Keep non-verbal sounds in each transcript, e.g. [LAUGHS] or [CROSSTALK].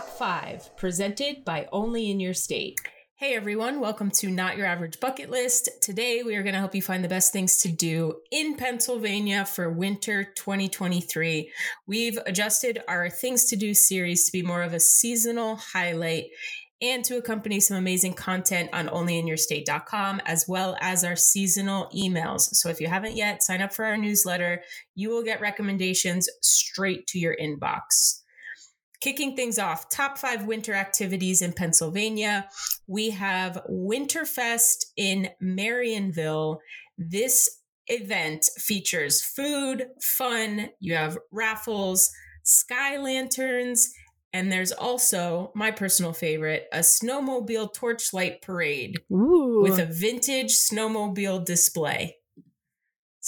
Top 5, presented by Only in Your State. Hey everyone, welcome to Not Your Average Bucket List. Today we are going to help you find the best things to do in Pennsylvania for winter 2023. We've adjusted our Things to Do series to be more of a seasonal highlight and to accompany some amazing content on onlyinyourstate.com as well as our seasonal emails. So if you haven't yet, sign up for our newsletter. You will get recommendations straight to your inbox. Kicking things off, top five winter activities in Pennsylvania. We have Winterfest in Marienville. This event features food, fun, you have raffles, sky lanterns, and there's also my personal favorite, a snowmobile torchlight parade Ooh. with a vintage snowmobile display.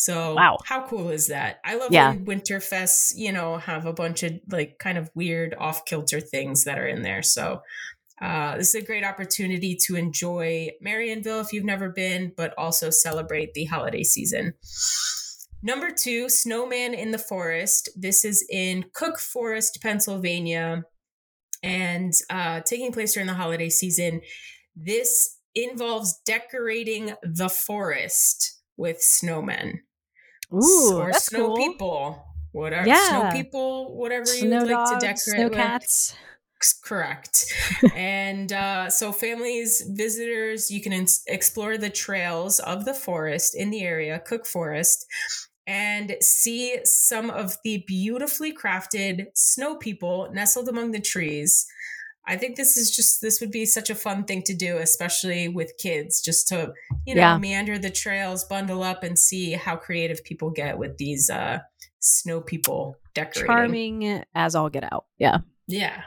So Wow. how cool is that? I love Yeah. when Winterfests, you know, have a bunch of like kind of weird off kilter things that are in there. So uh, this is a great opportunity to enjoy Marienville if you've never been, but also celebrate the holiday season. Number two, Snowman in the Forest. This is in Cook Forest, Pennsylvania, and uh, taking place during the holiday season. This involves decorating the forest with snowmen Ooh, or that's snow cool. people, whatever Yeah. snow people, whatever you Snow would like to decorate snow with. cats. Correct. [LAUGHS] and uh, so, families, visitors, you can ins- explore the trails of the forest in the area, Cook Forest, and see some of the beautifully crafted snow people nestled among the trees. I think this is just this would be such a fun thing to do, especially with kids, just to you know Yeah. meander the trails, bundle up, and see how creative people get with these uh, snow people decorating. Charming as all get out. Yeah. Yeah.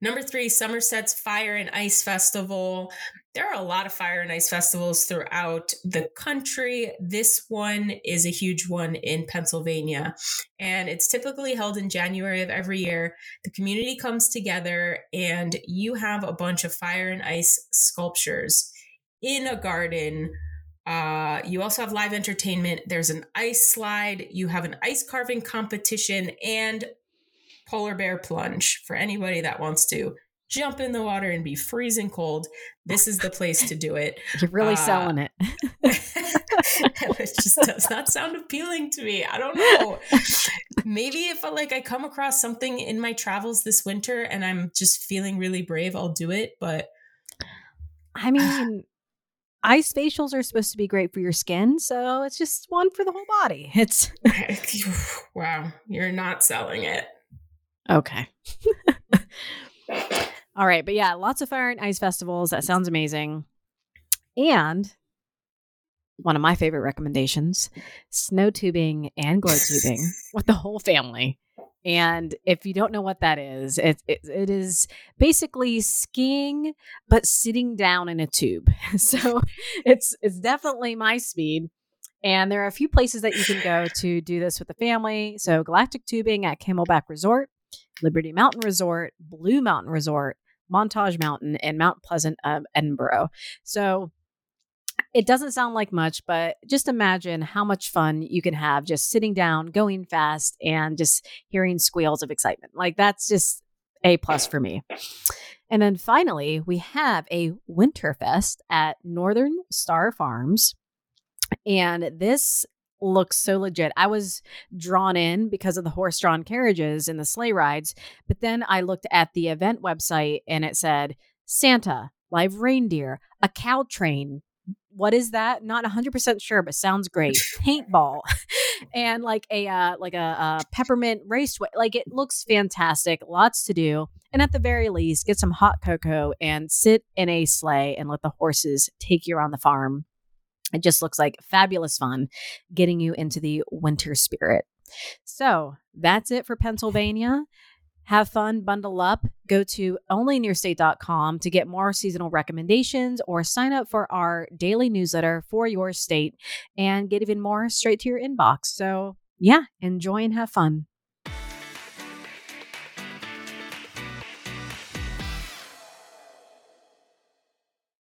Number three, Somerset's Fire and Ice Festival. There are a lot of fire and ice festivals throughout the country. This one is a huge one in Pennsylvania, and it's typically held in January of every year. The community comes together, and you have a bunch of fire and ice sculptures in a garden. Uh, you also have live entertainment. There's an ice slide. You have an ice carving competition and polar bear plunge for anybody that wants to jump in the water and be freezing cold. This is the place to do it. [LAUGHS] You're really Uh, selling it. [LAUGHS] it just does not sound appealing to me. I don't know. Maybe if I, like I come across something in my travels this winter and I'm just feeling really brave, I'll do it. But I mean, [SIGHS] ice facials are supposed to be great for your skin, so it's just one for the whole body. It's [LAUGHS] wow, you're not selling it. Okay. [LAUGHS] all right, but yeah, lots of fire and ice festivals. That sounds amazing. And one of my favorite recommendations snow tubing and glow tubing [LAUGHS] with the whole family. And if you don't know what that is, it, it, it is basically skiing, but sitting down in a tube. [LAUGHS] So it's it's definitely my speed. And there are a few places that you can go to do this with the family. So Galactic Tubing at Camelback Resort, Liberty Mountain Resort, Blue Mountain Resort, Montage Mountain, and Mount Pleasant of Edinboro. So it doesn't sound like much, but just imagine how much fun you can have just sitting down, going fast, and just hearing squeals of excitement. Like that's just a plus for me. And then finally, we have a Winterfest at Northern Star Farms. And this looks so legit. I was drawn in because of the horse drawn carriages and the sleigh rides. But then I looked at the event website and it said Santa, live reindeer, a cow train. What is that? Not 100% sure, but sounds great. [LAUGHS] Paintball [LAUGHS] and like a uh, like a, a peppermint raceway. Like it looks fantastic. Lots to do. And at the very least, get some hot cocoa and sit in a sleigh and let the horses take you around the farm. It just looks like fabulous fun getting you into the winter spirit. So that's it for Pennsylvania. Have fun, bundle up, go to onlyinyourstate.com to get more seasonal recommendations or sign up for our daily newsletter for your state and get even more straight to your inbox. So, yeah, enjoy and have fun.